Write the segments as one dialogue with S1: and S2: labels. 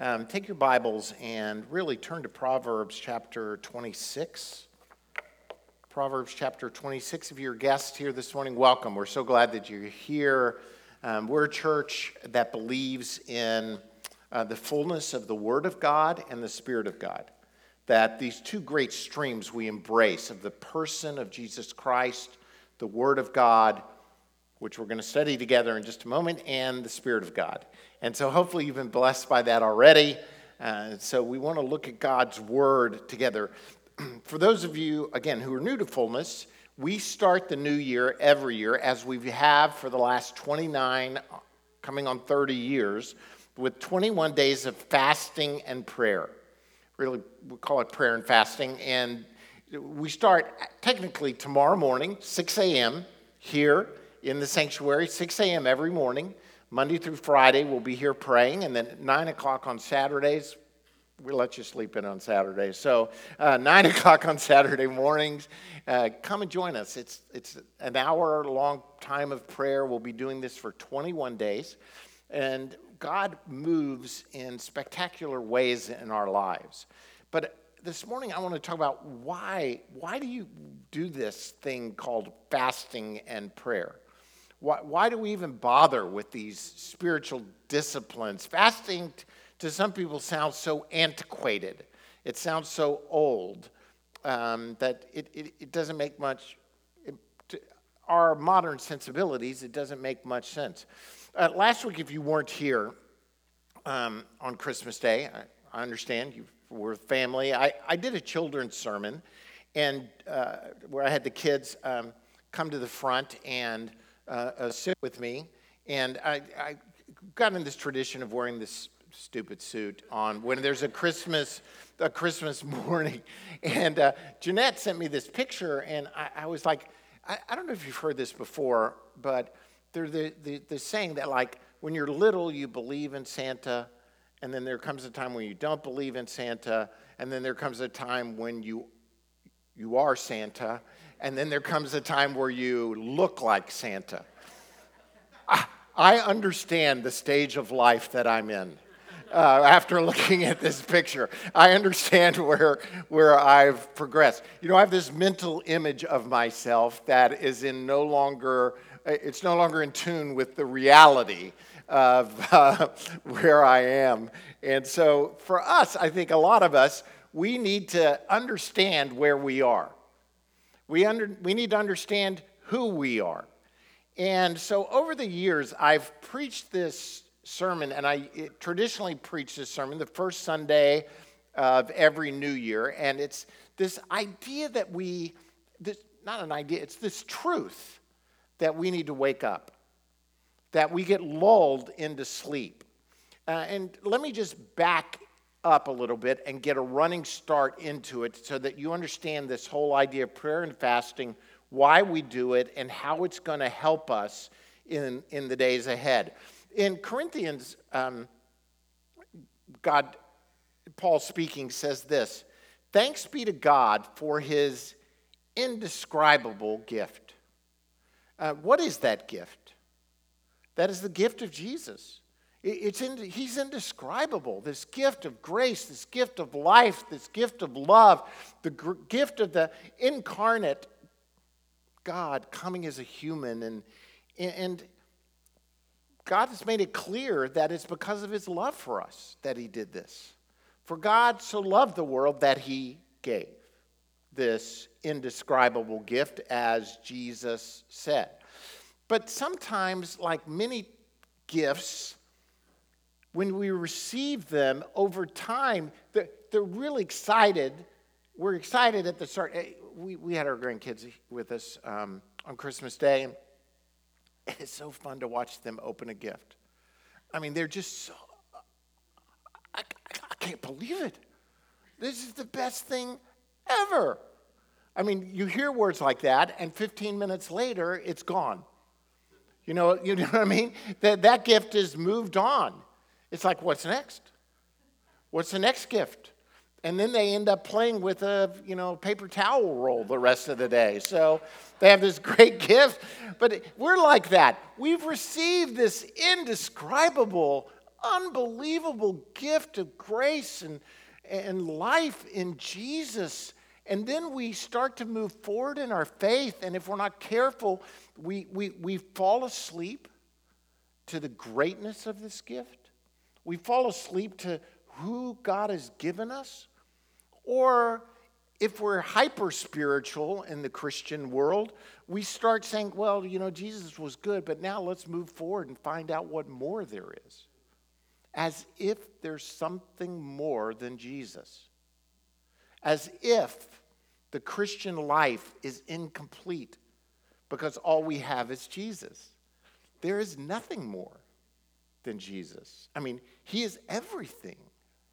S1: Um, take your Bibles and really turn to Proverbs chapter 26. Proverbs chapter 26. If you're a guest here this morning, welcome. We're so glad that you're here. Um, we're a church that believes in uh, the fullness of the Word of God and the Spirit of God. That these two great streams we embrace of the person of Jesus Christ, the Word of God, which we're going to study together in just a moment, and the Spirit of God. And so hopefully you've been blessed by that already. Uh, so we want to look at God's Word together. For those of you, again, who are new to fullness, we start the new year every year, as we have for the last 29, coming on 30 years, with 21 days of fasting and prayer. Really, we call it prayer and fasting. And we start technically tomorrow morning, 6 a.m., here in the sanctuary, 6 a.m. every morning. Monday through Friday, we'll be here praying, and then 9 o'clock on Saturdays, we let you sleep in on Saturdays. So, uh, 9 o'clock on Saturday mornings, uh, come and join us. It's, it's an hour long time of prayer. We'll be doing this for 21 days. And God moves in spectacular ways in our lives. But this morning, I want to talk about why, why do you do this thing called fasting and prayer? Why, why do we even bother with these spiritual disciplines? Fasting to some people sounds so antiquated, it sounds so old um, that it, it, it, doesn't make much, it, to our modern sensibilities, it doesn't make much sense. Uh, last week, if you weren't here um, on Christmas Day, I, I understand you were with family. I, I did a children's sermon and uh, where I had the kids um, come to the front and uh, uh, sit with me. And I, I got in this tradition of wearing this stupid suit on when there's a Christmas a Christmas morning. And uh, Jeanette sent me this picture, and I, I was like, I, I, don't know if you've heard this before, but they're the, the, the saying that like when you're little, you believe in Santa, and then there comes a time when you don't believe in Santa, and then there comes a time when you you are Santa, and then there comes a time where you look like Santa. I, understand the stage of life that I'm in. Uh, after looking at this picture. I understand where, where I've progressed. You know, I have this mental image of myself that is in no longer, it's no longer in tune with the reality of uh, where I am. And so for us, I think a lot of us, we need to understand where we are. We, under, we need to understand who we are. And so over the years, I've preached this sermon, and I traditionally preach this sermon the first Sunday of every new year. And it's this idea that we, this, not an idea, it's this truth that we need to wake up, that we get lulled into sleep. Uh, and let me just back up a little bit and get a running start into it so that you understand this whole idea of prayer and fasting, why we do it, and how it's going to help us in, in the days ahead. In Corinthians, um, God, Paul speaking, says this Thanks be to God for his indescribable gift. Uh, what is that gift? That is the gift of Jesus. It's in, he's indescribable. This gift of grace, this gift of life, this gift of love, the gr- gift of the incarnate God coming as a human. And, and God has made it clear that it's because of his love for us that he did this. For God so loved the world that he gave this indescribable gift, as Jesus said. But sometimes, like many gifts, when we receive them over time, they're, they're really excited. We're excited at the start. Eh, we, we had our grandkids with us um, on Christmas Day, and it's so fun to watch them open a gift. I mean, they're just so, I, I, I can't believe it. This is the best thing ever. I mean, you hear words like that, and 15 minutes later, it's gone. You know, you know what I mean? That, that gift is moved on. It's like, what's next? What's the next gift? And then they end up playing with a, you know, paper towel roll the rest of the day. So they have this great gift, but we're like that. We've received this indescribable, unbelievable gift of grace and, and life in Jesus. And then we start to move forward in our faith. And if we're not careful, we, we, we fall asleep to the greatness of this gift. We fall asleep to who God has given us. Or if we're hyper spiritual in the Christian world, we start saying, well, you know, Jesus was good, but now let's move forward and find out what more there is. As if there's something more than Jesus. As if the Christian life is incomplete because all we have is Jesus. There is nothing more than Jesus. I mean, He is everything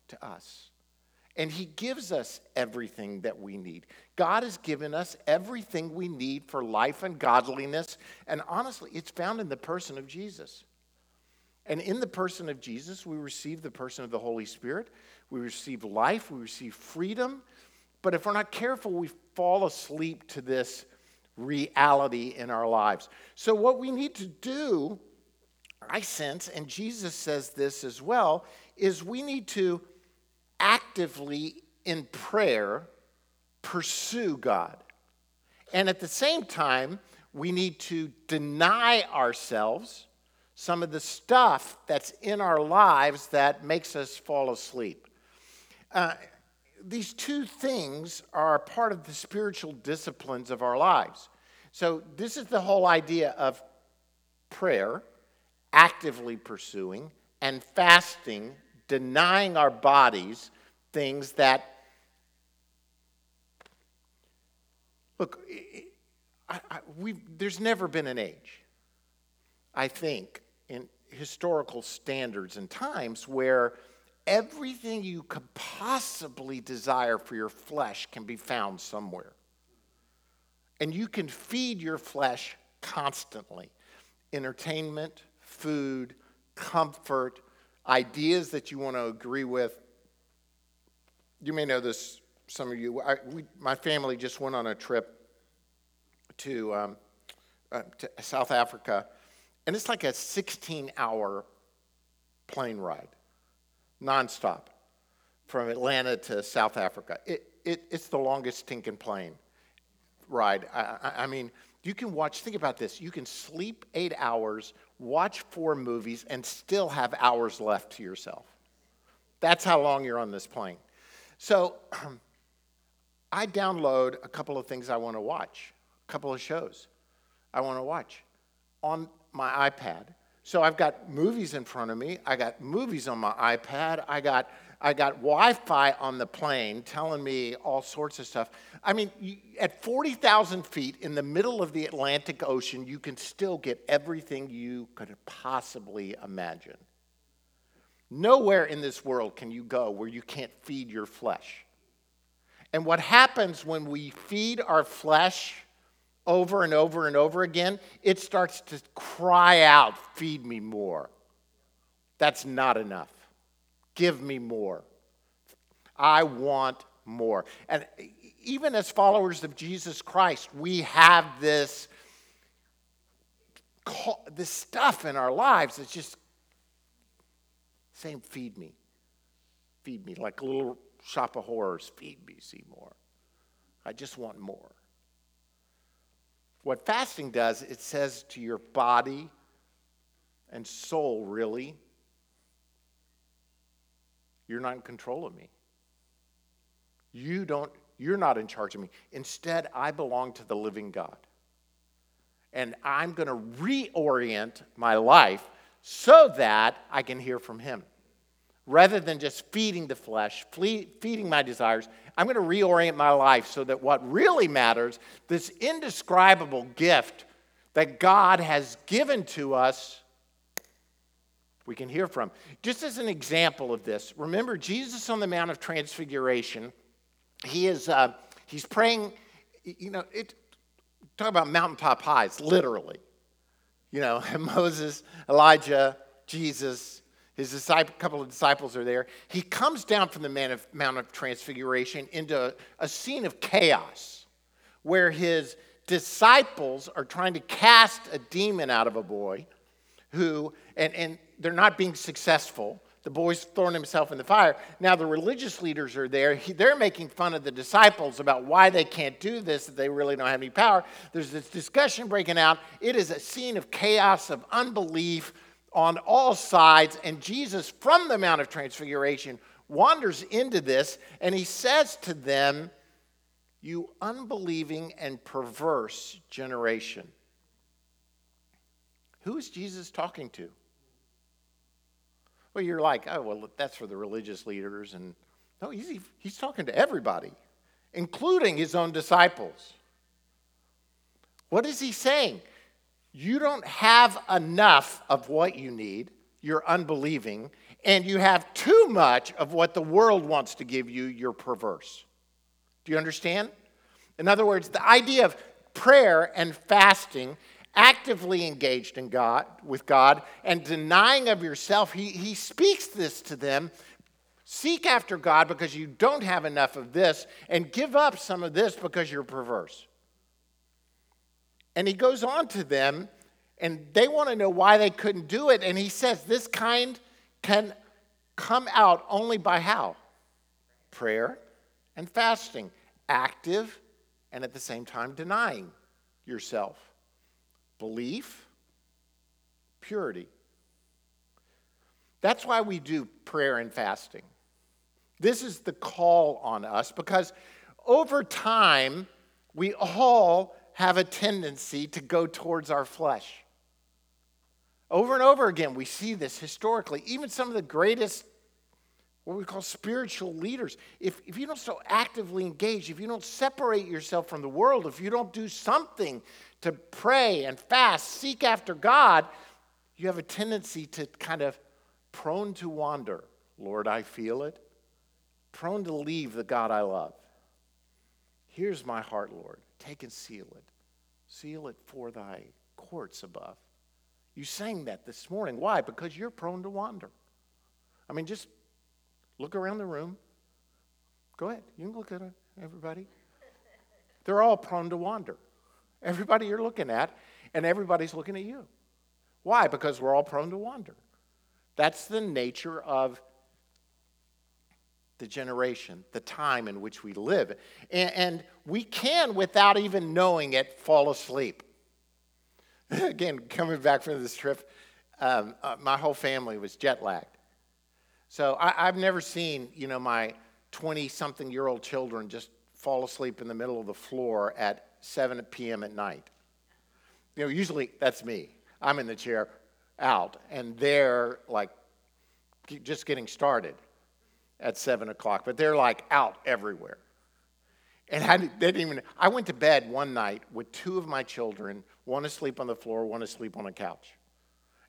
S1: to us. And He gives us everything that we need. God has given us everything we need for life and godliness. And honestly, it's found in the person of Jesus. And in the person of Jesus, we receive the person of the Holy Spirit. We receive life, we receive freedom. But if we're not careful, we fall asleep to this reality in our lives. So, what we need to do, I sense, and Jesus says this as well, is we need to actively in prayer pursue God. And at the same time, we need to deny ourselves some of the stuff that's in our lives that makes us fall asleep. Uh, these two things are part of the spiritual disciplines of our lives. So, this is the whole idea of prayer, actively pursuing, and fasting, denying our bodies things that, look, I, I, there's never been an age, I think, in historical standards and times where everything you could possibly desire for your flesh can be found somewhere. And you can feed your flesh constantly entertainment, food, comfort, ideas that you want to agree with. You may know this, some of you. I, we, my family just went on a trip to, um, uh, to South Africa, and it's like a 16 hour plane ride nonstop from Atlanta to South Africa. It, it, it's the longest stinking plane ride. I, I, I mean, you can watch, think about this. You can sleep eight hours, watch four movies, and still have hours left to yourself. That's how long you're on this plane. So I download a couple of things I want to watch, a couple of shows I want to watch on my iPad. So I've got movies in front of me. I got movies on my iPad. I got I got Wi-Fi on the plane telling me all sorts of stuff. I mean, at 40,000 feet in the middle of the Atlantic Ocean, you can still get everything you could possibly imagine. Nowhere in this world can you go where you can't feed your flesh. And what happens when we feed our flesh over and over and over again, it starts to cry out, Feed me more. That's not enough. Give me more. I want more. And even as followers of Jesus Christ, we have this, this stuff in our lives that's just saying, Feed me. Feed me. Like a little shop of horrors. Feed me, Seymour. I just want more. What fasting does, it says to your body and soul, really, you're not in control of me. You don't, you're not in charge of me. Instead, I belong to the living God. And I'm going to reorient my life so that I can hear from Him rather than just feeding the flesh, feeding my desires, I'm going to reorient my life so that what really matters, this indescribable gift that God has given to us, we can hear from. Just as an example of this, remember Jesus on the Mount of Transfiguration, he is uh, he's praying, you know, it, talk about mountaintop highs, literally. You know, Moses, Elijah, Jesus, his disciple, couple of disciples are there. He comes down from the Mount of Transfiguration into a scene of chaos where his disciples are trying to cast a demon out of a boy who, and, and they're not being successful. The boy's throwing himself in the fire. Now the religious leaders are there. He, they're making fun of the disciples about why they can't do this, that they really don't have any power. There's this discussion breaking out. It is a scene of chaos, of unbelief on all sides. And Jesus, from the Mount of Transfiguration, wanders into this and he says to them, You unbelieving and perverse generation. Who is Jesus talking to? Well, you're like, oh, well, that's for the religious leaders. And no, he's, he's talking to everybody, including his own disciples. What is he saying? You don't have enough of what you need, you're unbelieving, and you have too much of what the world wants to give you, you're perverse. Do you understand? In other words, the idea of prayer and fasting actively engaged in God with God and denying of yourself, he, he speaks this to them. Seek after God because you don't have enough of this, and give up some of this because you're perverse. And he goes on to them, and they want to know why they couldn't do it. And he says, This kind can come out only by how? Prayer and fasting, active and at the same time denying yourself belief, purity. That's why we do prayer and fasting. This is the call on us because over time, we all have a tendency to go towards our flesh. Over and over again, we see this historically. Even some of the greatest, what we call spiritual leaders, if, if you don't so actively engage, if you don't separate yourself from the world, if you don't do something to pray and fast, seek after God, you have a tendency to kind of prone to wander. Lord, I feel it. Prone to leave the God I love. Here's my heart, Lord. Take and seal it. Seal it for thy courts above. You sang that this morning. Why? Because you're prone to wander. I mean, just look around the room. Go ahead. You can look at everybody. They're all prone to wander. Everybody you're looking at, and everybody's looking at you. Why? Because we're all prone to wander. That's the nature of the generation, the time in which we live. And, and we can, without even knowing it, fall asleep. Again, coming back from this trip, um, uh, my whole family was jet lagged. So I, I've never seen, you know, my 20 something year old children just fall asleep in the middle of the floor at 7 p.m. at night. You know, usually that's me. I'm in the chair out, and they're like just getting started at 7 o'clock, but they're like out everywhere. And I didn't even, I went to bed one night with two of my children, one asleep on the floor, one asleep on a couch.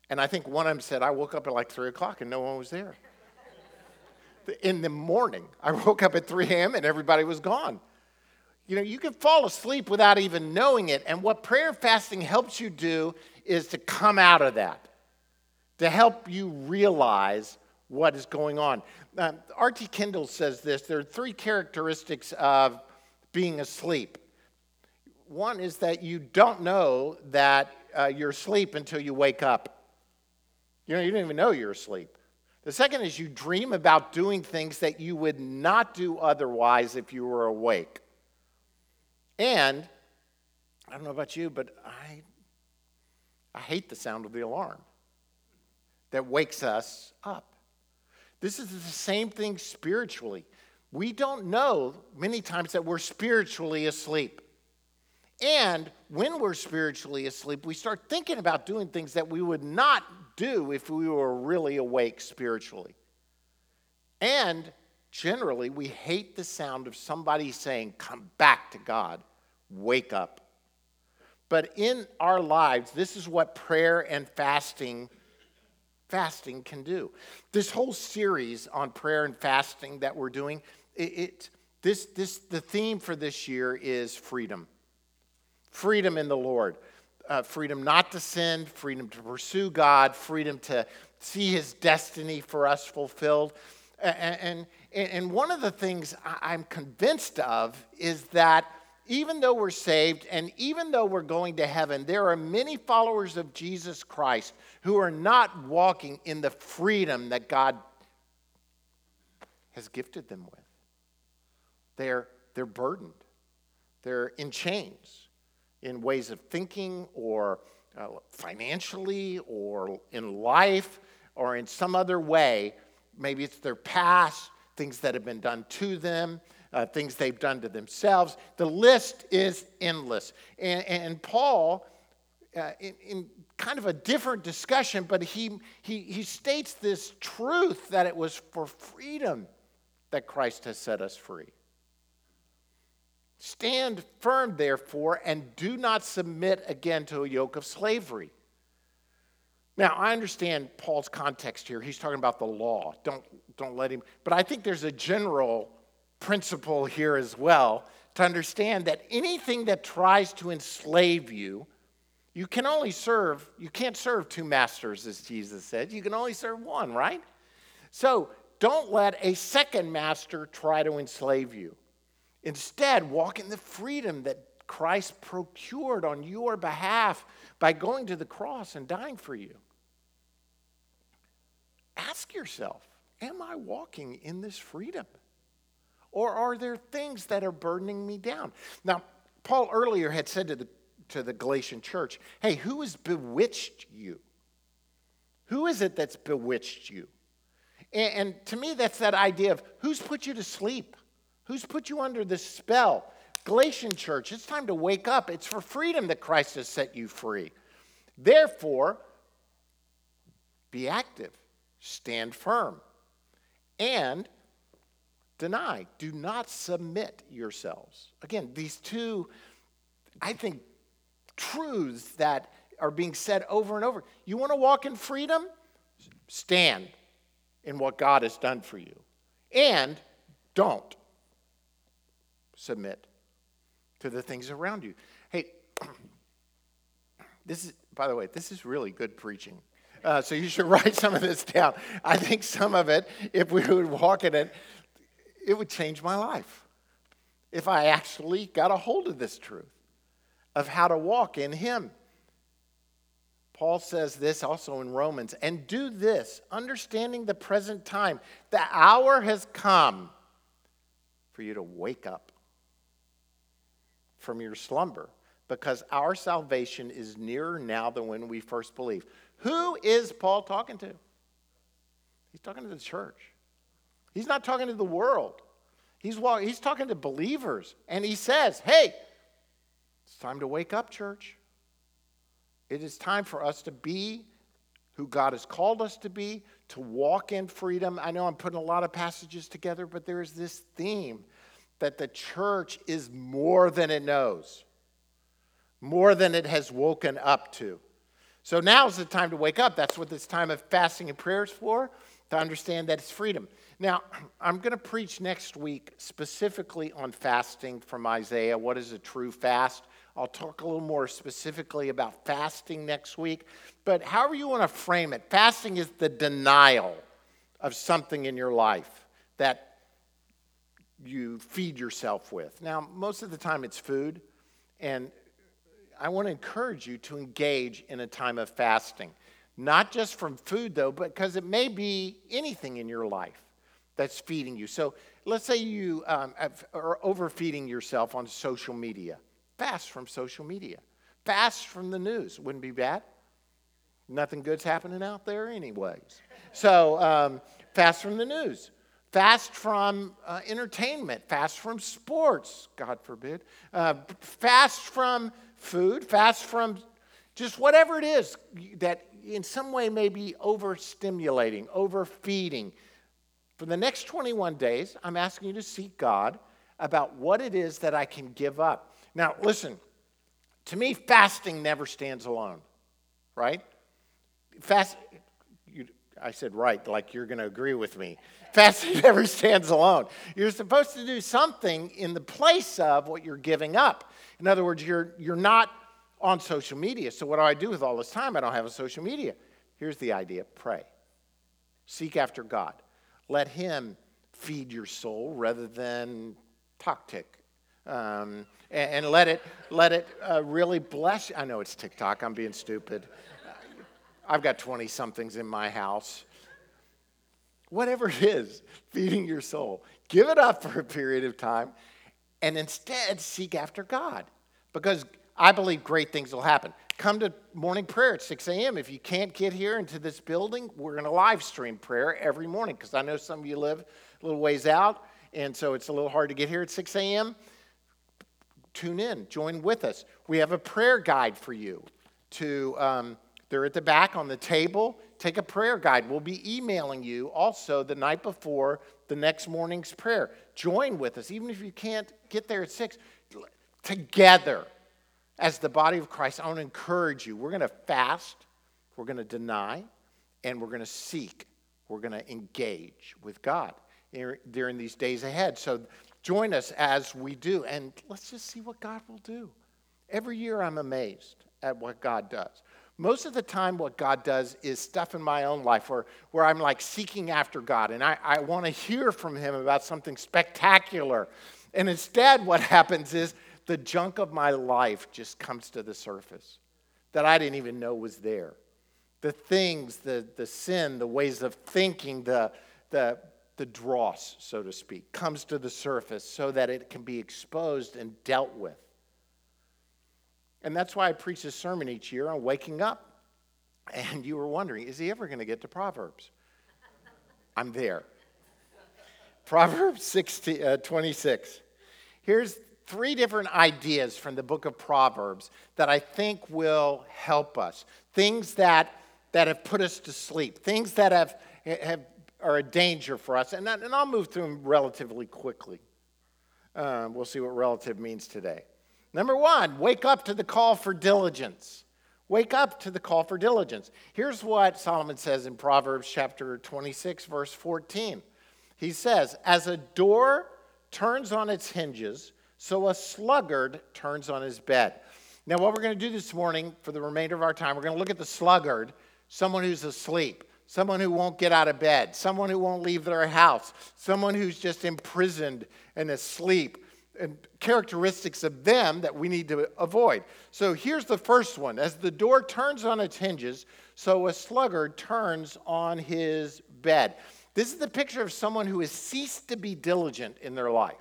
S1: And I think one of them said, I woke up at like 3 o'clock and no one was there. In the morning, I woke up at 3 a.m. and everybody was gone. You know, you can fall asleep without even knowing it. And what prayer and fasting helps you do is to come out of that, to help you realize what is going on. Uh, R.T. Kendall says this there are three characteristics of being asleep. One is that you don't know that uh, you're asleep until you wake up. You know, you don't even know you're asleep. The second is you dream about doing things that you would not do otherwise if you were awake. And I don't know about you, but I, I hate the sound of the alarm that wakes us up. This is the same thing spiritually. We don't know many times that we're spiritually asleep. And when we're spiritually asleep, we start thinking about doing things that we would not do if we were really awake spiritually. And generally, we hate the sound of somebody saying, Come back to God, wake up. But in our lives, this is what prayer and fasting fasting can do. This whole series on prayer and fasting that we're doing, it, it this this the theme for this year is freedom. Freedom in the Lord. Uh, freedom not to sin, freedom to pursue God, freedom to see his destiny for us fulfilled. And, and, and one of the things I'm convinced of is that even though we're saved and even though we're going to heaven, there are many followers of Jesus Christ who are not walking in the freedom that God has gifted them with. They're, they're burdened, they're in chains in ways of thinking or uh, financially or in life or in some other way. Maybe it's their past, things that have been done to them uh, things they've done to themselves. The list is endless. And, and Paul, uh, in, in, kind of a different discussion, but he, he, he states this truth that it was for freedom that Christ has set us free. Stand firm, therefore, and do not submit again to a yoke of slavery. Now, I understand Paul's context here. He's talking about the law. Don't, don't let him, but I think there's a general principle here as well to understand that anything that tries to enslave you, you can only serve, you can't serve two masters, as Jesus said. You can only serve one, right? So don't let a second master try to enslave you. Instead, walk in the freedom that Christ procured on your behalf by going to the cross and dying for you. Ask yourself Am I walking in this freedom? Or are there things that are burdening me down? Now, Paul earlier had said to the, to the Galatian church, hey, who has bewitched you? Who is it that's bewitched you? And, and to me, that's that idea of who's put you to sleep? Who's put you under this spell? Galatian church, it's time to wake up. It's for freedom that Christ has set you free. Therefore, be active, stand firm, and deny. Do not submit yourselves. Again, these two, I think, truths that are being said over and over. You want to walk in freedom? Stand in what God has done for you. And don't submit to the things around you. Hey, this is, by the way, this is really good preaching. Uh, so you should write some of this down. I think some of it, if we would walk in it, it would change my life if I actually got a hold of this truth of how to walk in Him. Paul says this also in Romans, and do this, understanding the present time. The hour has come for you to wake up from your slumber because our salvation is nearer now than when we first believed. Who is Paul talking to? He's talking to the church. He's not talking to the world. He's, he's talking to believers. And he says, hey, it's time to wake up, church. It is time for us to be who God has called us to be, to walk in freedom. I know I'm putting a lot of passages together, but there is this theme that the church is more than it knows, more than it has woken up to. So now is the time to wake up. That's what this time of fasting and prayer is for, to understand that it's freedom. Now, I'm going to preach next week specifically on fasting from Isaiah. What is a true fast? I'll talk a little more specifically about fasting next week. But however you want to frame it, fasting is the denial of something in your life that you feed yourself with. Now, most of the time it's food, and I want to encourage you to engage in a time of fasting. Not just from food, though, but because it may be anything in your life that's feeding you. So let's say you um, are overfeeding yourself on social media. Fast from social media. Fast from the news. Wouldn't be bad. Nothing good's happening out there, anyways. So um, fast from the news. Fast from uh, entertainment. Fast from sports, God forbid. Uh, fast from food. Fast from just whatever it is that in some way may be overstimulating, overfeeding for the next 21 days, I'm asking you to seek God about what it is that I can give up. Now, listen, to me, fasting never stands alone, right? Fast, I said right, like you're going to agree with me. Fasting never stands alone. You're supposed to do something in the place of what you're giving up. In other words, you're, you're not on social media. So, what do I do with all this time? I don't have a social media. Here's the idea pray, seek after God. Let Him feed your soul rather than TikTok. Um, and, and, let it, let it uh, really bless you. I know it's TikTok, I'm being stupid. I've got 20 somethings in my house. Whatever it is, feeding your soul, give it up for a period of time and instead seek after God because I believe great things will happen. Come to morning prayer at 6 a.m. If you can't get here into this building, we're going to live stream prayer every morning because I know some of you live a little ways out, and so it's a little hard to get here at 6 a.m. Tune in, join with us. We have a prayer guide for you. To um, they're at the back on the table. Take a prayer guide. We'll be emailing you also the night before the next morning's prayer. Join with us, even if you can't get there at six. Together, as the body of Christ, I want to encourage you. We're going to fast, we're going to deny, and we're going to seek. We're going to engage with God during these days ahead. So join us as we do, and let's just see what God will do. Every year, I'm amazed at what God does. Most of the time, what God does is stuff in my own life where, where I'm like seeking after God and I, I want to hear from Him about something spectacular. And instead, what happens is the junk of my life just comes to the surface that I didn't even know was there. The things, the, the sin, the ways of thinking, the, the, the dross, so to speak, comes to the surface so that it can be exposed and dealt with. And that's why I preach this sermon each year on waking up. And you were wondering, is he ever going to get to Proverbs? I'm there. Proverbs 60, uh, 26. Here's three different ideas from the book of Proverbs that I think will help us. Things that, that have put us to sleep, things that have, have, are a danger for us. And, and I'll move through them relatively quickly. Um, we'll see what relative means today. Number one, wake up to the call for diligence. Wake up to the call for diligence. Here's what Solomon says in Proverbs chapter 26, verse 14. He says, As a door turns on its hinges, so a sluggard turns on his bed. Now, what we're going to do this morning for the remainder of our time, we're going to look at the sluggard, someone who's asleep, someone who won't get out of bed, someone who won't leave their house, someone who's just imprisoned and asleep, and characteristics of them that we need to avoid. So here's the first one as the door turns on its hinges, so a sluggard turns on his bed. This is the picture of someone who has ceased to be diligent in their life.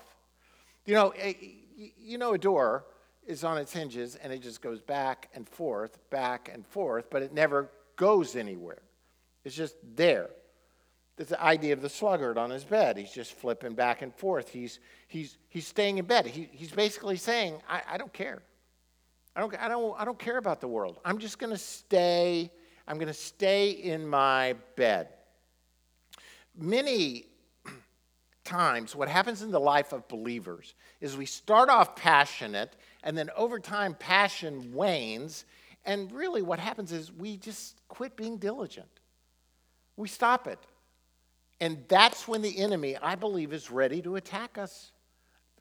S1: You know, a, you know, a door is on its hinges and it just goes back and forth, back and forth, but it never goes anywhere. It's just there. The idea of the sluggard on his bed. He's just flipping back and forth. He's, he's, he's staying in bed. He, he's basically saying, I, I don't care. I don't, I, don't, I don't care about the world. I'm just going to stay. I'm going to stay in my bed. Many times, what happens in the life of believers is we start off passionate, and then over time, passion wanes. And really, what happens is we just quit being diligent. We stop it. And that's when the enemy, I believe, is ready to attack us.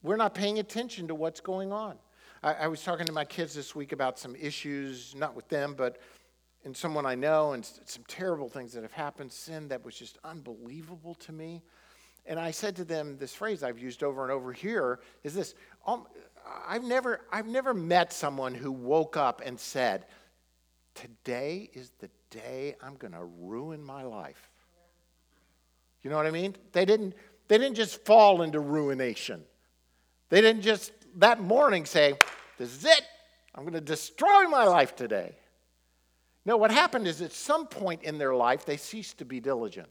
S1: We're not paying attention to what's going on. I, I was talking to my kids this week about some issues, not with them, but in someone I know, and some terrible things that have happened, sin that was just unbelievable to me. And I said to them, this phrase I've used over and over here is this um, I've, never, I've never met someone who woke up and said, Today is the day I'm going to ruin my life. You know what I mean? They didn't, they didn't just fall into ruination. They didn't just that morning say, This is it. I'm going to destroy my life today. No, what happened is at some point in their life, they ceased to be diligent.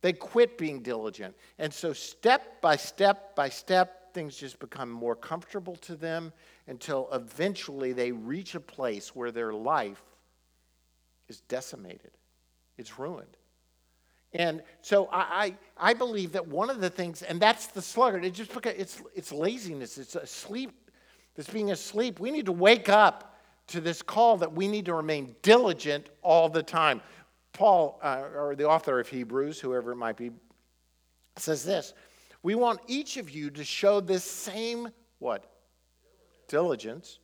S1: They quit being diligent. And so, step by step by step, things just become more comfortable to them until eventually they reach a place where their life is decimated, it's ruined. And so I, I, I, believe that one of the things, and that's the sluggard, it just because it's, it's laziness, it's asleep, this being asleep. We need to wake up to this call that we need to remain diligent all the time. Paul, uh, or the author of Hebrews, whoever it might be, says this We want each of you to show this same, what? Diligence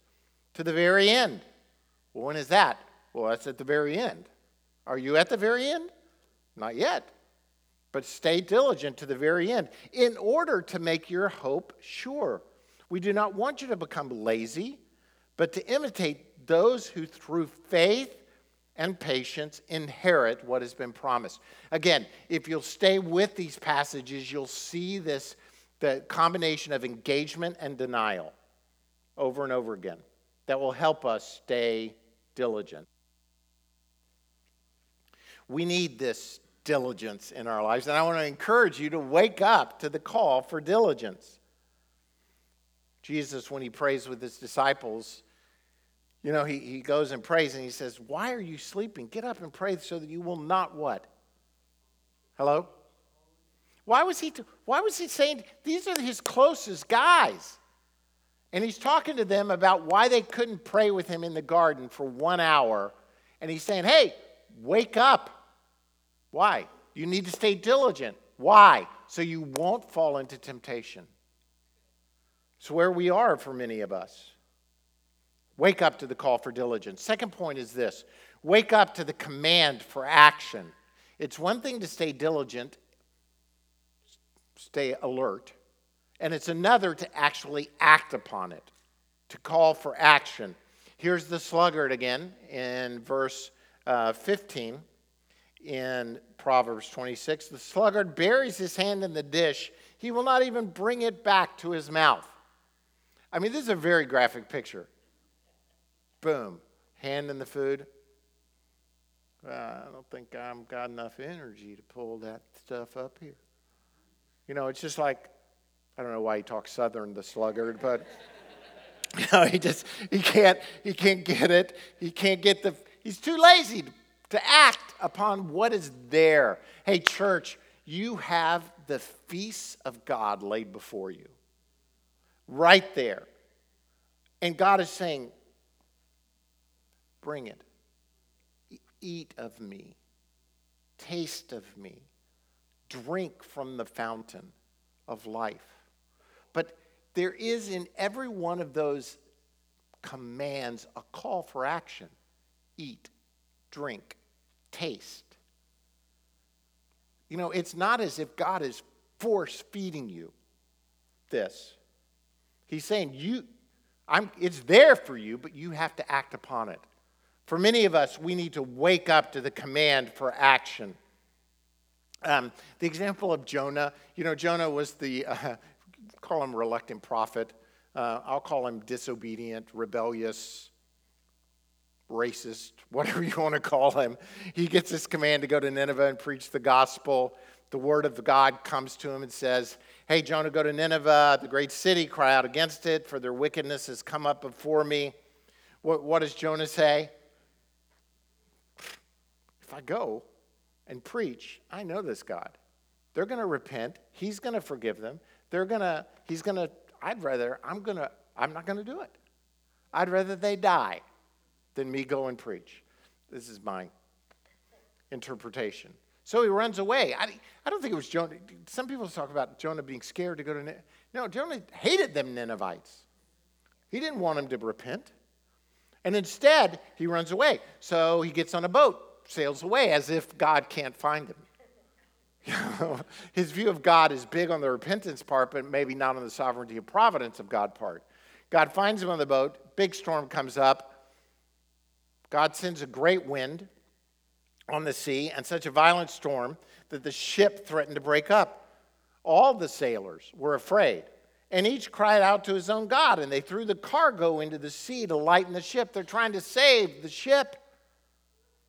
S1: to the very end. Well, when is that? Well, that's at the very end. Are you at the very end? Not yet. But stay diligent to the very end in order to make your hope sure. We do not want you to become lazy, but to imitate those who through faith and patience inherit what has been promised. Again, if you'll stay with these passages, you'll see this the combination of engagement and denial over and over again that will help us stay diligent. We need this diligence in our lives, and I want to encourage you to wake up to the call for diligence. Jesus, when he prays with his disciples, you know, he, he goes and prays and he says, Why are you sleeping? Get up and pray so that you will not what? Hello? Why was he, why was he saying, these are his closest guys? And he's talking to them about why they couldn't pray with him in the garden for one hour. And he's saying, hey, wake up. Why? You need to stay diligent. Why? So you won't fall into temptation. It's where we are for many of us. Wake up to the call for diligence. Second point is this wake up to the command for action. It's one thing to stay diligent, stay alert, and it's another to actually act upon it, to call for action. Here's the sluggard again in verse uh, 15 in Proverbs 26. The sluggard buries his hand in the dish, he will not even bring it back to his mouth. I mean, this is a very graphic picture. Boom, hand in the food. Uh, I don't think I've got enough energy to pull that stuff up here. You know, it's just like, I don't know why he talks Southern, the sluggard, but you know, he just he can't he can't get it. He can't get the he's too lazy to act upon what is there. Hey, church, you have the feasts of God laid before you. Right there. And God is saying, Bring it. Eat of me. Taste of me. Drink from the fountain of life. But there is in every one of those commands a call for action eat, drink, taste. You know, it's not as if God is force feeding you this. He's saying, you, I'm, it's there for you, but you have to act upon it. For many of us, we need to wake up to the command for action. Um, the example of Jonah, you know, Jonah was the, uh, call him reluctant prophet. Uh, I'll call him disobedient, rebellious, racist, whatever you want to call him. He gets this command to go to Nineveh and preach the gospel. The word of God comes to him and says, Hey, Jonah, go to Nineveh, the great city, cry out against it, for their wickedness has come up before me. What, what does Jonah say? If I go and preach, I know this God. They're going to repent. He's going to forgive them. They're going to, he's going to, I'd rather, I'm going to, I'm not going to do it. I'd rather they die than me go and preach. This is my interpretation. So he runs away. I, I don't think it was Jonah. Some people talk about Jonah being scared to go to Nineveh. No, Jonah hated them Ninevites. He didn't want them to repent. And instead, he runs away. So he gets on a boat, sails away as if God can't find him. His view of God is big on the repentance part, but maybe not on the sovereignty of providence of God part. God finds him on the boat, big storm comes up, God sends a great wind on the sea and such a violent storm that the ship threatened to break up. All the sailors were afraid, and each cried out to his own God, and they threw the cargo into the sea to lighten the ship. They're trying to save the ship.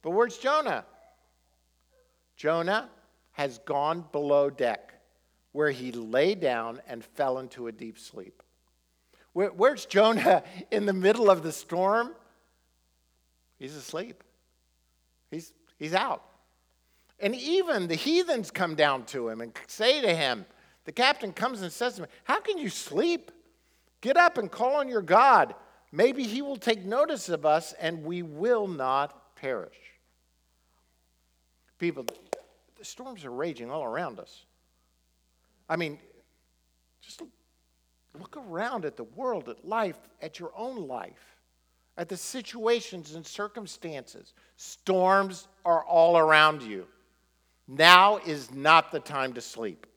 S1: But where's Jonah? Jonah has gone below deck, where he lay down and fell into a deep sleep. Where, where's Jonah in the middle of the storm? He's asleep. He's, he's out. And even the heathens come down to him and say to him, the captain comes and says to him, How can you sleep? Get up and call on your God. Maybe he will take notice of us and we will not perish. People, the storms are raging all around us. I mean, just look around at the world, at life, at your own life at the situations and circumstances. Storms are all around you. Now is not the time to sleep.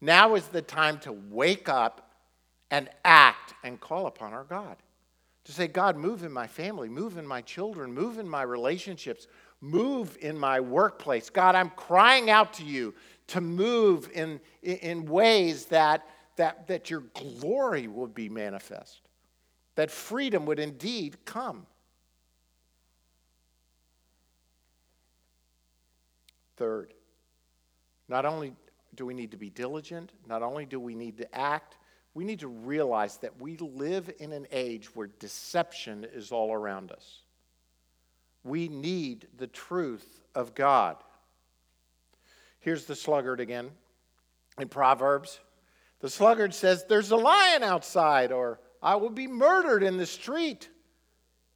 S1: Now is the time to wake up and act and call upon our God. To say, God, move in my family, move in my children, move in my relationships, move in my workplace. God, I'm crying out to you to move in, in ways that, that, that your glory will be manifest, that freedom would indeed come. Third, not only do we need to be diligent, not only do we need to act, we need to realize that we live in an age where deception is all around us. We need the truth of God. Here's the sluggard again in Proverbs. The sluggard says, There's a lion outside, or I will be murdered in the street.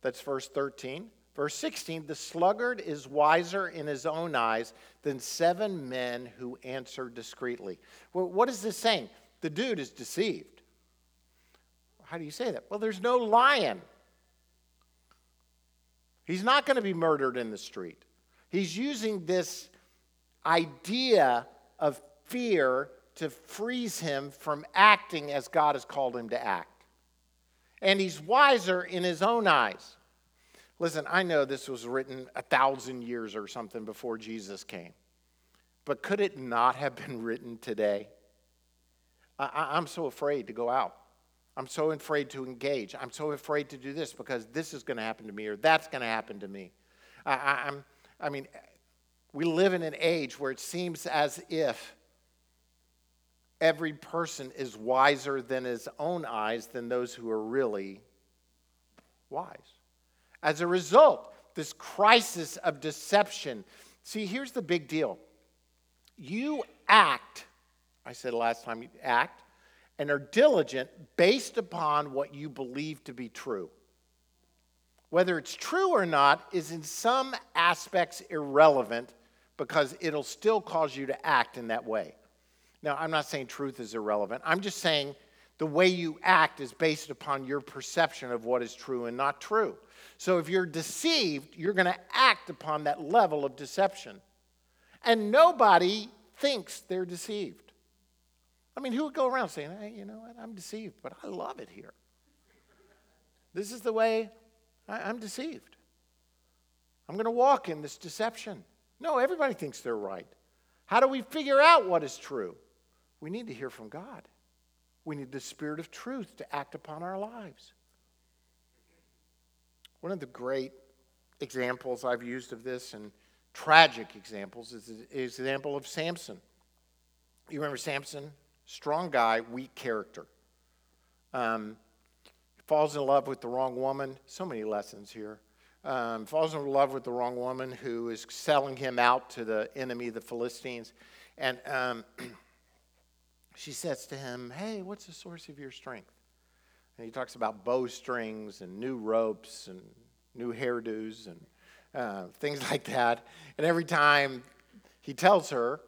S1: That's verse 13. Verse 16 The sluggard is wiser in his own eyes than seven men who answer discreetly. Well, what is this saying? The dude is deceived. How do you say that? Well, there's no lion. He's not going to be murdered in the street. He's using this idea of fear to freeze him from acting as God has called him to act. And he's wiser in his own eyes. Listen, I know this was written a thousand years or something before Jesus came, but could it not have been written today? I, am so afraid to go out. I'm so afraid to engage. I'm so afraid to do this because this is going to happen to me or that's going to happen to me. I, I'm, I mean, we live in an age where it seems as if every person is wiser than his own eyes than those who are really wise. As a result, this crisis of deception. See, here's the big deal. You act, I said last time, you act, and are diligent based upon what you believe to be true. Whether it's true or not is in some aspects irrelevant because it'll still cause you to act in that way. Now, I'm not saying truth is irrelevant. I'm just saying the way you act is based upon your perception of what is true and not true. So if you're deceived, you're going to act upon that level of deception. And nobody thinks they're deceived. I mean, who would go around saying, hey, you know what, I'm deceived, but I love it here? This is the way I, am deceived. I'm going to walk in this deception. No, everybody thinks they're right. How do we figure out what is true? We need to hear from God. We need the Spirit of truth to act upon our lives. One of the great examples I've used of this and tragic examples is the example of Samson. You remember Samson? Strong guy, weak character. Um, falls in love with the wrong woman. So many lessons here. Um, falls in love with the wrong woman who is selling him out to the enemy, the Philistines. And um, she says to him, Hey, what's the source of your strength? And he talks about bowstrings and new ropes and new hairdos and uh, things like that. And every time he tells her,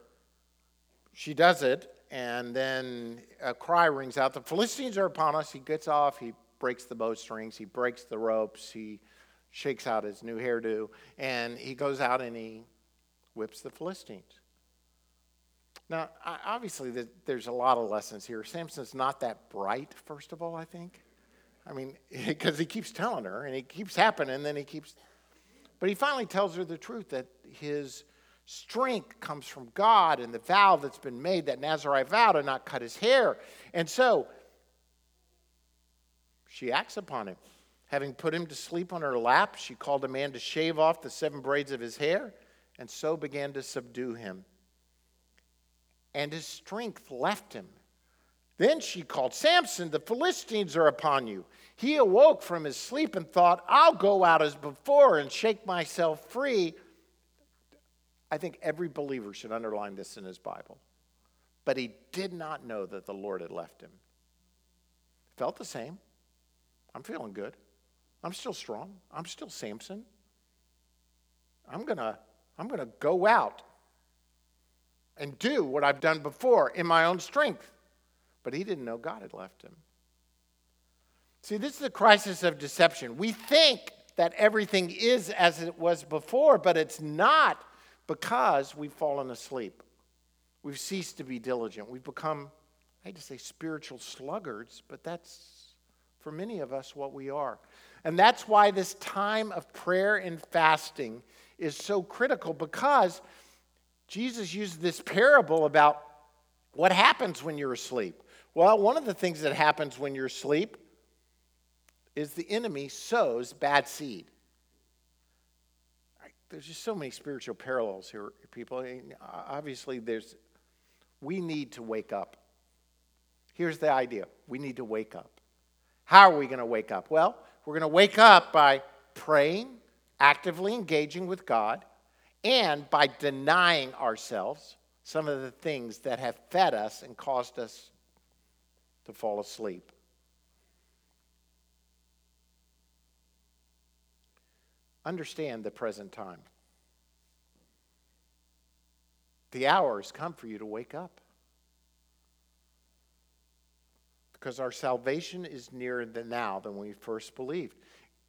S1: she does it, and then a cry rings out. The Philistines are upon us. He gets off, he breaks the bowstrings, he breaks the ropes, he shakes out his new hairdo, and he goes out and he whips the Philistines. Now, obviously, there's a lot of lessons here. Samson's not that bright, first of all, I think. I mean, because he keeps telling her, and it keeps happening, and then he keeps. But he finally tells her the truth that his strength comes from God and the vow that's been made, that Nazarite vow to not cut his hair. And so she acts upon him. Having put him to sleep on her lap, she called a man to shave off the seven braids of his hair, and so began to subdue him and his strength left him. Then she called, Samson, the Philistines are upon you. He awoke from his sleep and thought, I'll go out as before and shake myself free. I think every believer should underline this in his Bible. But he did not know that the Lord had left him. Felt the same. I'm feeling good. I'm still strong. I'm still Samson. I'm going to I'm going to go out and do what I've done before in my own strength. But he didn't know God had left him. See, this is the crisis of deception. We think that everything is as it was before, but it's not because we've fallen asleep. We've ceased to be diligent. We've become I hate to say spiritual sluggards, but that's for many of us what we are. And that's why this time of prayer and fasting is so critical because Jesus used this parable about what happens when you're asleep. Well, one of the things that happens when you're asleep is the enemy sows bad seed. There's just so many spiritual parallels here, people. Obviously, there's we need to wake up. Here's the idea we need to wake up. How are we going to wake up? Well, we're going to wake up by praying, actively engaging with God, and by denying ourselves some of the things that have fed us and caused us to fall asleep. Understand the present time. The hour has come for you to wake up. Because our salvation is nearer than now than we first believed.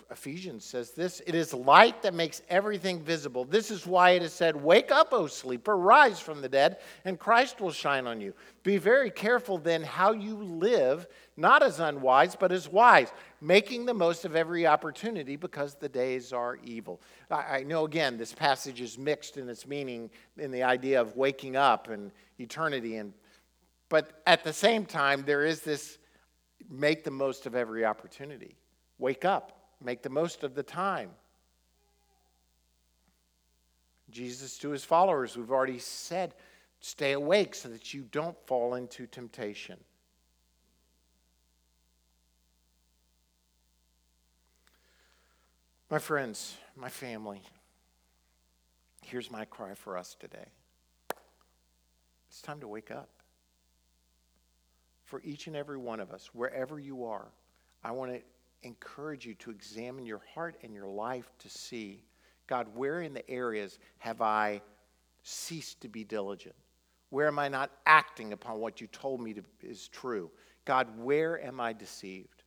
S1: Ephesians says this it is light that makes everything visible. This is why it is said, Wake up, O sleeper, rise from the dead, and Christ will shine on you. Be very careful then how you live, not as unwise, but as wise, making the most of every opportunity because the days are evil. I, I know, again, this passage is mixed in its meaning in the idea of waking up and eternity, and, but at the same time, there is this make the most of every opportunity. Wake up Make the most of the time. Jesus to his followers, we've already said, stay awake so that you don't fall into temptation. My friends, my family, here's my cry for us today. It's time to wake up. For each and every one of us, wherever you are, I want to encourage you to examine your heart and your life to see God, where in the areas have I ceased to be diligent? Where am I not acting upon what you told me to, is true? God, where am I deceived?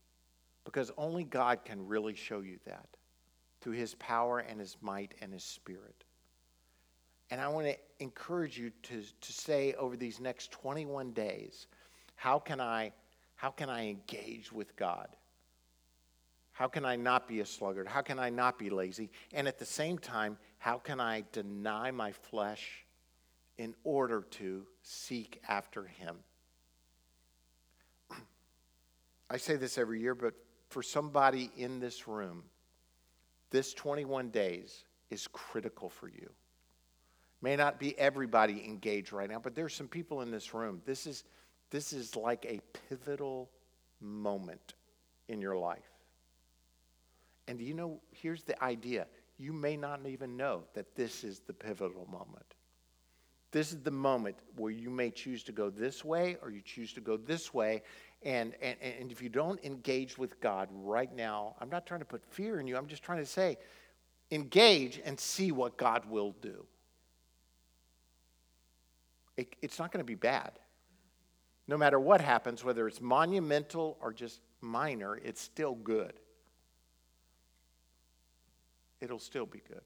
S1: Because only God can really show you that through his power and his might and his spirit. And I want to encourage you to, to say over these next 21 days, how can I, how can I engage with God? How can I not be a sluggard? How can I not be lazy? And at the same time, how can I deny my flesh in order to seek after Him? I say this every year, but for somebody in this room, this 21 days is critical for you. May not be everybody engaged right now, but there's some people in this room. This is, this is like a pivotal moment in your life. And you know, here's the idea you may not even know that this is the pivotal moment. This is the moment where you may choose to go this way or you choose to go this way. And, and, and if you don't engage with God right now, I'm not trying to put fear in you, I'm just trying to say, engage and see what God will do. It, it's not going to be bad. No matter what happens, whether it's monumental or just minor, it's still good it'll still be good.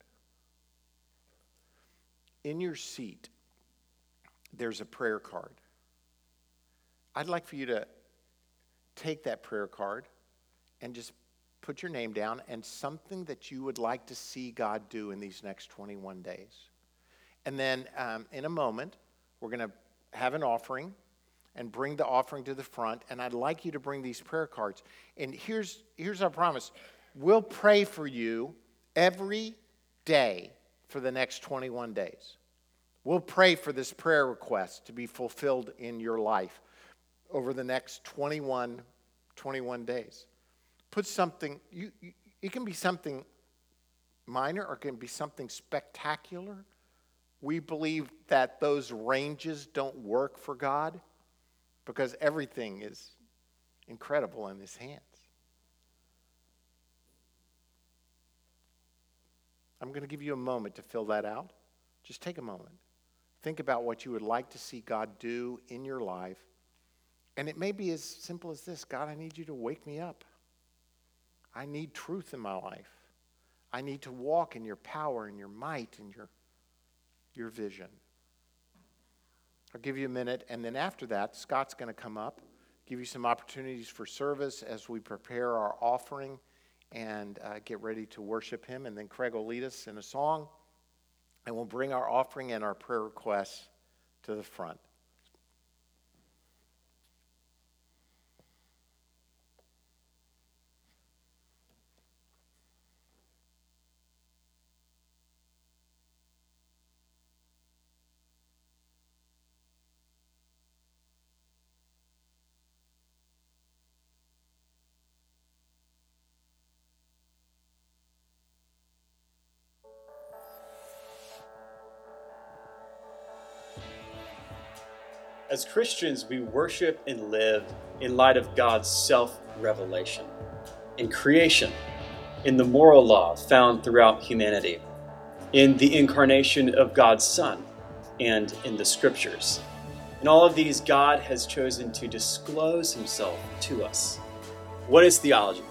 S1: In your seat, there's a prayer card. I'd like for you to take that prayer card and just put your name down and something that you would like to see God do in these next 21 days. And then um, in a moment, we're going to have an offering and bring the offering to the front. And I'd like you to bring these prayer cards. And here's, here's our promise we'll pray for you every day for the next 21 days. We'll pray for this prayer request to be fulfilled in your life over the next 21, 21 days. Put something, you, you, it can be something minor or it can be something spectacular. We believe that those ranges don't work for God because everything is incredible in His hands. I'm going to give you a moment to fill that out. Just take a moment. Think about what you would like to see God do in your life. And it may be as simple as this God, I need you to wake me up. I need truth in my life. I need to walk in your power and your might and your, your vision. I'll give you a minute, and then after that, Scott's going to come up, give you some opportunities for service as we prepare our offering and uh, get ready to worship Him. And then Craig will lead us in a song, and we'll bring our offering and our prayer requests to the front.
S2: As Christians, we worship and live in light of God's self revelation, in creation, in the moral law found throughout humanity, in the incarnation of God's Son, and in the scriptures. In all of these, God has chosen to disclose himself to us. What is theology?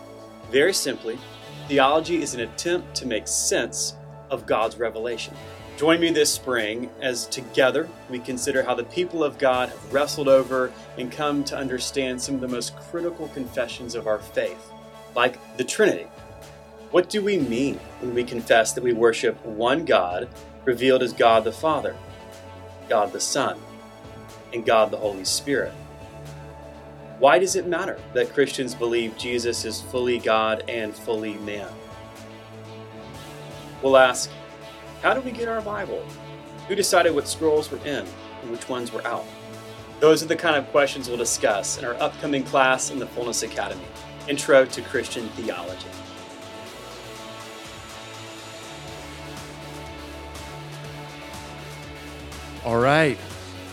S2: Very simply, theology is an attempt to make sense of God's revelation. Join me this spring as together we consider how the people of God have wrestled over and come to understand some of the most critical confessions of our faith, like the Trinity. What do we mean when we confess that we worship one God, revealed as God the Father, God the Son, and God the Holy Spirit? Why does it matter that Christians believe Jesus is fully God and fully man? We'll ask, how did we get our Bible? Who decided what scrolls were in and which ones were out? Those are the kind of questions we'll discuss in our upcoming class in the Fullness Academy Intro to Christian Theology.
S3: All right.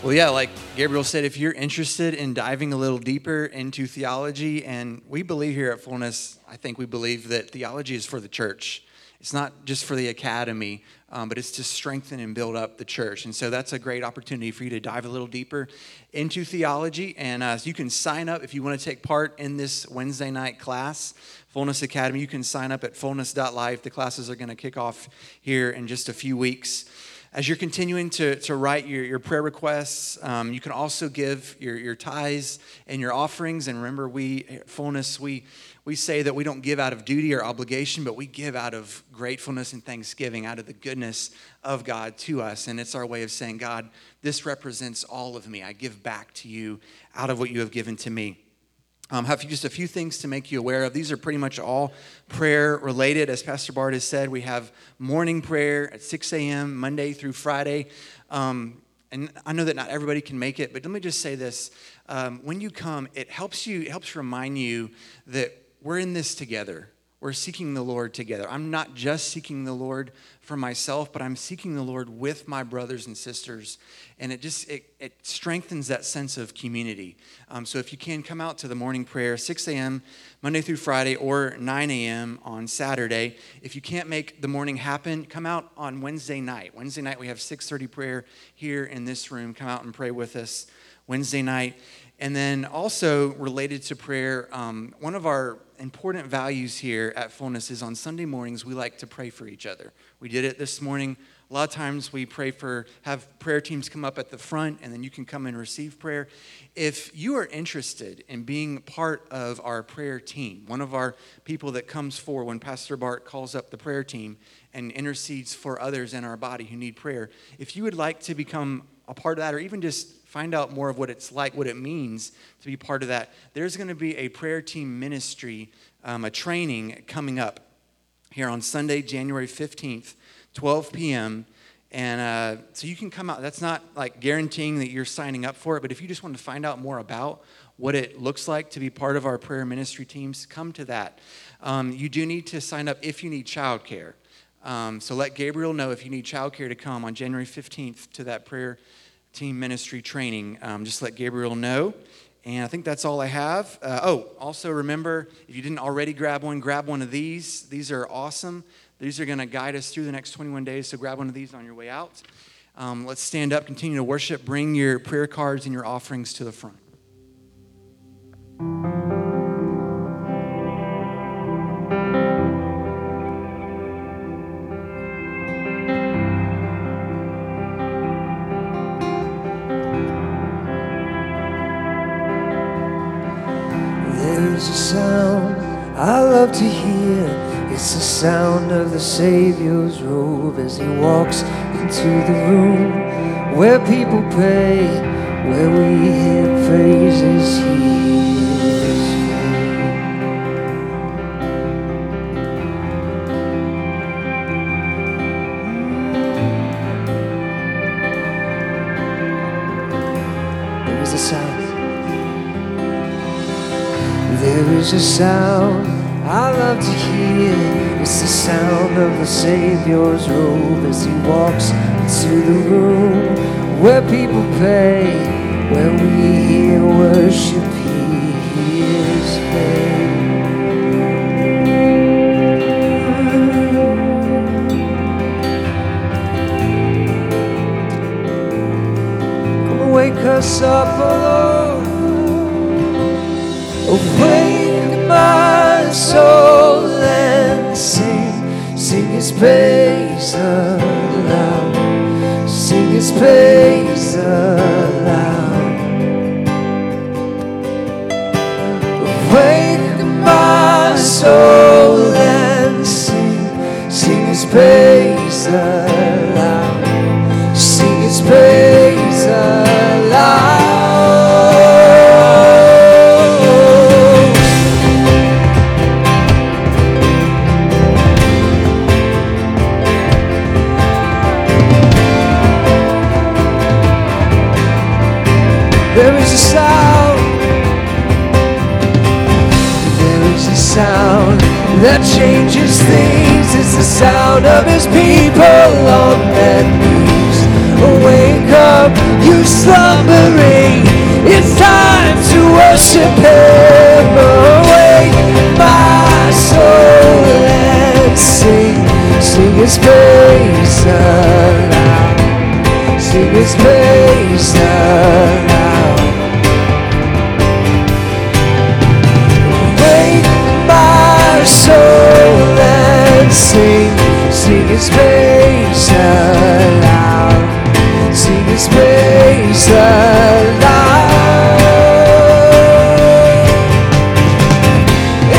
S3: Well, yeah, like Gabriel said, if you're interested in diving a little deeper into theology, and we believe here at Fullness, I think we believe that theology is for the church. It's not just for the academy, um, but it's to strengthen and build up the church. And so that's a great opportunity for you to dive a little deeper into theology. And uh, you can sign up if you want to take part in this Wednesday night class, Fullness Academy. You can sign up at fullness.life. The classes are going to kick off here in just a few weeks as you're continuing to, to write your, your prayer requests, um, you can also give your, your tithes and your offerings. And remember, we, fullness, we, we say that we don't give out of duty or obligation, but we give out of gratefulness and thanksgiving, out of the goodness of God to us. And it's our way of saying, God, this represents all of me. I give back to you out of what you have given to me. Um, have just a few things to make you aware of. These are pretty much all prayer related. As Pastor Bart has said, we have morning prayer at 6 a.m., Monday through Friday. Um, and I know that not everybody can make it, but let me just say this. Um, when you come, it helps you, it helps remind you that we're in this together. We're seeking the Lord together. I'm not just seeking the Lord for myself, but I'm seeking the Lord with my brothers and sisters. And it just it, it strengthens that sense of community. Um, so if you can come out to the morning prayer, 6 a.m. Monday through Friday, or 9 a.m. on Saturday. If you can't make the morning happen, come out on Wednesday night. Wednesday night we have 6:30 prayer here in this room. Come out and pray with us Wednesday night. And then also related to prayer, um, one of our important values here at Fullness is on Sunday mornings, we like to pray for each other. We did it this morning. A lot of times we pray for, have prayer teams come up at the front, and then you can come and receive prayer. If you are interested in being part of our prayer team, one of our people that comes forward when Pastor Bart calls up the prayer team and intercedes for others in our body who need prayer, if you would like to become a part of that, or even just find out more of what it's like, what it means to be part of that, there's going to be a prayer team ministry, um, a training coming up here on Sunday, January 15th, 12 p.m. And uh, so you can come out. That's not like guaranteeing that you're signing up for it, but if you just want to find out more about what it looks like to be part of our prayer ministry teams, come to that. Um, you do need to sign up if you need childcare. Um, so let Gabriel know if you need childcare to come on January 15th to that prayer team ministry training. Um, just let Gabriel know. And I think that's all I have. Uh, oh, also remember, if you didn't already grab one, grab one of these. These are awesome. These are going to guide us through the next 21 days, so grab one of these on your way out. Um, let's stand up, continue to worship, bring your prayer cards and your offerings to the front.
S4: To hear. It's the sound of the Savior's robe as he walks into the room where people pray, where we hear praises he is free. There is a sound. Love to hear. It's the sound of the Savior's robe as he walks into the room where people pray, where we hear worship. He hears faith. Wake us up, oh Lord. Awake my soul and sing, sing His praise aloud, sing His praise aloud. Awake my soul and sing, sing His praise There is a sound. There is a sound that changes things. It's the sound of his people on their knees. Wake up, you slumbering. It's time to worship him. Awake, my soul, and sing. Sing his praise aloud. Sing his praise aloud. My soul and sing, sing His praise aloud, sing His praise aloud.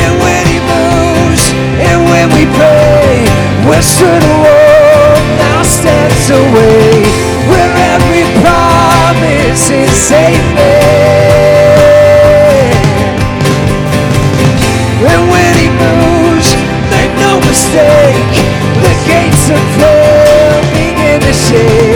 S4: And when He moves, and when we pray, Western world now stands away, where every promise is safe mistake, the gates of hell begin to shake.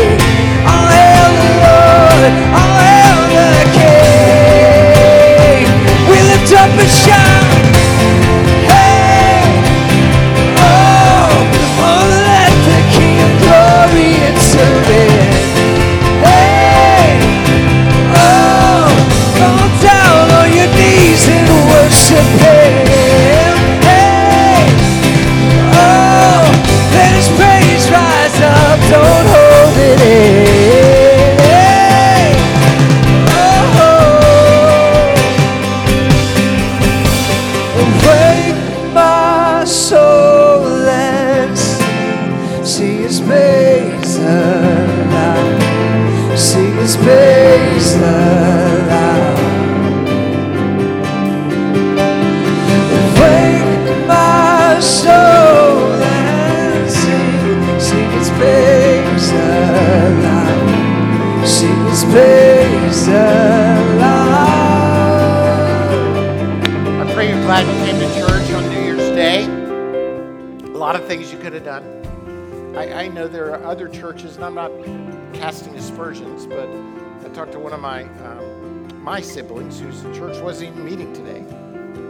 S4: Of my
S1: um, my siblings whose church wasn't even meeting today.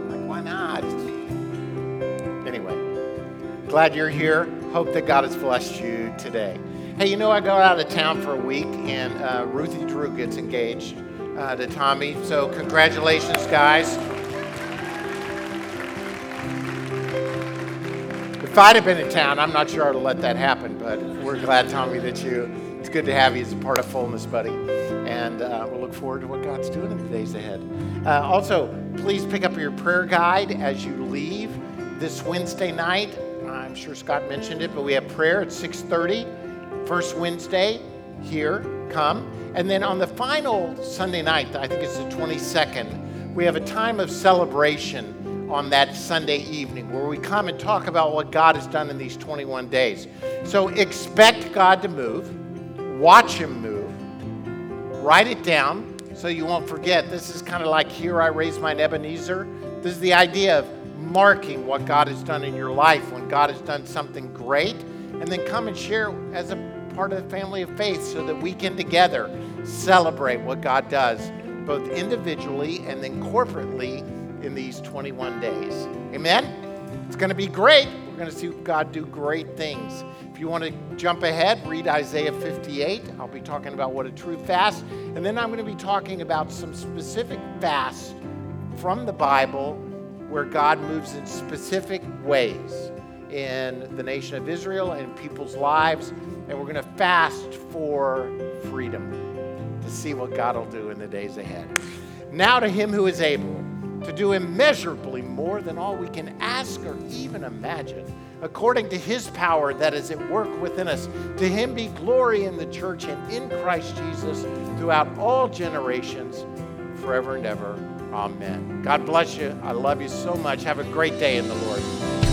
S1: Like, why not? Anyway, glad you're here. Hope that God has blessed you today. Hey, you know I go out of town for a week, and uh, Ruthie Drew gets engaged uh, to Tommy. So congratulations, guys. If I'd have been in town, I'm not sure I'd have let that happen, but we're glad, Tommy, that you, it's good to have you as a part of Fullness, buddy. And uh, we'll look forward to what God's doing in the days ahead. Uh, also, please pick up your prayer guide as you leave this Wednesday night. I'm sure Scott mentioned it, but we have prayer at 6.30, first Wednesday here, come. And then on the final Sunday night, I think it's the 22nd, we have a time of celebration on that Sunday evening where we come and talk about what God has done in these 21 days. So expect God to move, watch Him move, write it down so you won't forget. This is kind of like Here I Raise Mine Ebenezer. This is the idea of marking what God has done in your life when God has done something great, and then come and share as a part of the family of faith so that we can together celebrate what God does, both individually and then corporately in these 21 days. Amen? It's going to be great. Going to see God do great things. If you want to jump ahead, read Isaiah 58. I'll be talking about what a true fast. And then I'm going to be talking about some specific fasts from the Bible where God moves in specific ways in the nation of Israel and people's lives. And we're going to fast for freedom to see what God will do in the days ahead. Now to him who is able to do immeasurably more than all we can ask or even imagine, according to his power that is at work within us. To him be glory in the church and in Christ Jesus throughout all generations, forever and ever. Amen. God bless you. I love you so much. Have a great day in the Lord.